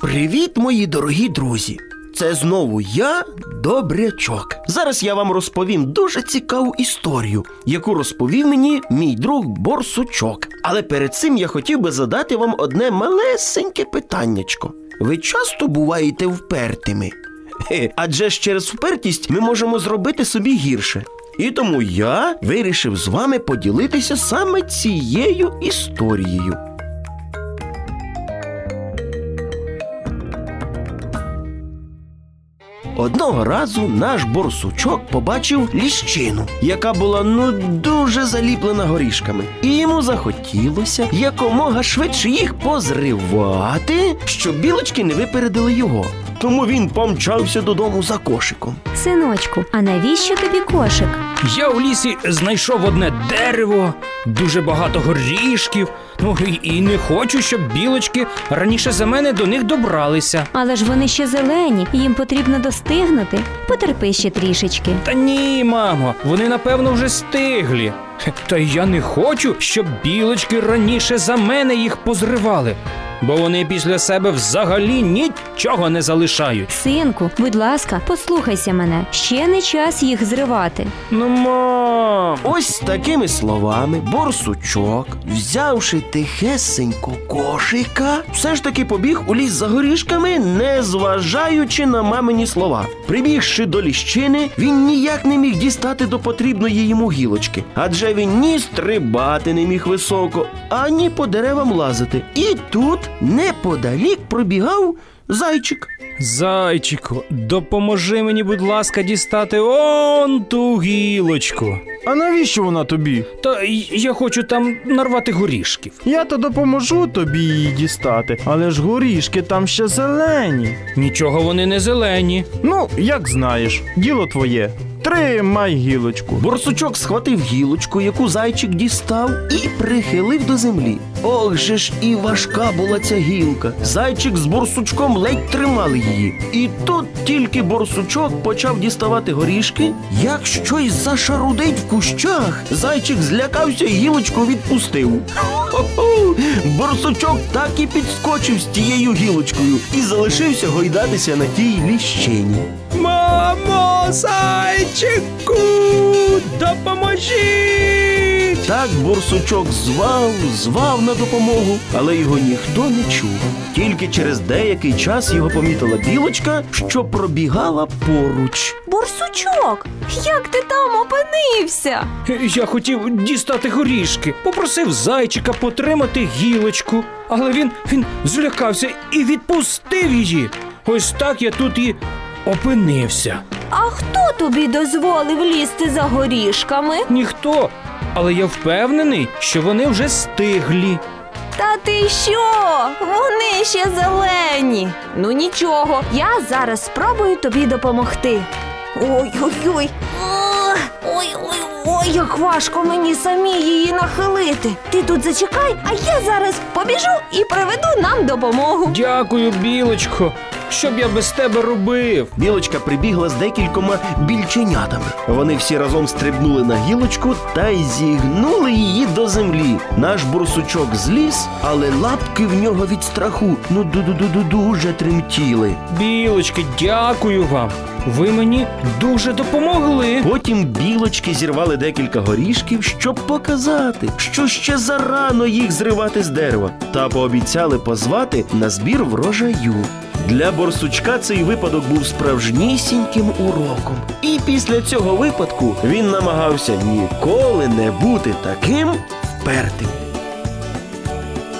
Привіт, мої дорогі друзі! Це знову я, Добрячок. Зараз я вам розповім дуже цікаву історію, яку розповів мені мій друг Борсучок. Але перед цим я хотів би задати вам одне малесеньке питаннячко. Ви часто буваєте впертими? Адже ж через впертість ми можемо зробити собі гірше. І тому я вирішив з вами поділитися саме цією історією. Одного разу наш борсучок побачив ліщину, яка була ну дуже заліплена горішками, і йому захотілося якомога швидше їх позривати, щоб білочки не випередили його. Тому він помчався додому за кошиком. Синочку, а навіщо тобі кошик? Я у лісі знайшов одне дерево, дуже багато горішків. Ну і, і не хочу, щоб білочки раніше за мене до них добралися. Але ж вони ще зелені, їм потрібно достигнути. Потерпи ще трішечки. Та ні, мамо, вони напевно вже стиглі. Та й я не хочу, щоб білочки раніше за мене їх позривали, бо вони після себе взагалі нічого не залишають. Синку, будь ласка, послухайся мене. Ще не час їх зривати. Ну, мам. Ось такими словами борсучок, взявши тихесенько кошика, все ж таки побіг у ліс за горішками, не зважаючи на мамині слова. Прибігши до ліщини, він ніяк не міг дістати до потрібної йому гілочки, адже він ні стрибати не міг високо, ані по деревам лазити. І тут неподалік пробігав зайчик. Зайчику, допоможи мені, будь ласка, дістати он ту гілочку. А навіщо вона тобі? Та й- я хочу там нарвати горішків. Я то допоможу тобі її дістати, але ж горішки там ще зелені. Нічого вони не зелені. Ну, як знаєш, діло твоє. Тримай гілочку. Борсучок схватив гілочку, яку зайчик дістав, і прихилив до землі. Ох же ж і важка була ця гілка. Зайчик з борсучком ледь тримали її. І тут тільки борсучок почав діставати горішки, як щось зашарудить в кущах. Зайчик злякався і гілочку відпустив. Борсучок так і підскочив з тією гілочкою і залишився гойдатися на тій ліщині. Мамо, зайчику, допоможіть! Так борсучок звав, звав на допомогу, але його ніхто не чув. Тільки через деякий час його помітила білочка, що пробігала поруч. Борсучок, як ти там опинився? Я хотів дістати горішки, попросив зайчика потримати гілочку, але він, він злякався і відпустив її. Ось так я тут і опинився. А хто тобі дозволив лізти за горішками? Ніхто, але я впевнений, що вони вже стиглі. Та ти що? Вони ще зелені. Ну нічого, я зараз спробую тобі допомогти. Ой-ой-ой. Ой-ой-ой, як важко мені самі її нахилити. Ти тут зачекай, а я зараз побіжу і приведу нам допомогу. Дякую, білочко. Що б я без тебе робив? Білочка прибігла з декількома більченятами. Вони всі разом стрибнули на гілочку та й зігнули її до землі. Наш бурсучок зліз, але лапки в нього від страху ну дуже тремтіли. Білочки, дякую вам. Ви мені дуже допомогли. Потім білочки зірвали декілька горішків, щоб показати, що ще зарано їх зривати з дерева, та пообіцяли позвати на збір врожаю. Для борсучка цей випадок був справжнісіньким уроком. І після цього випадку він намагався ніколи не бути таким впертим.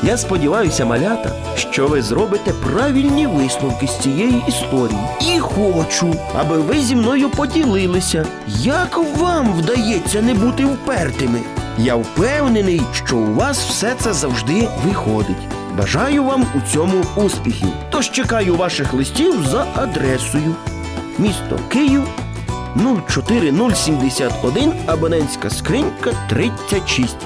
Я сподіваюся, малята, що ви зробите правильні висновки з цієї історії. І хочу, аби ви зі мною поділилися, як вам вдається не бути впертими. Я впевнений, що у вас все це завжди виходить. Бажаю вам у цьому успіхів. Тож чекаю ваших листів за адресою. Місто Київ 04071, абонентська скринька 36.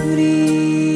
descubrir.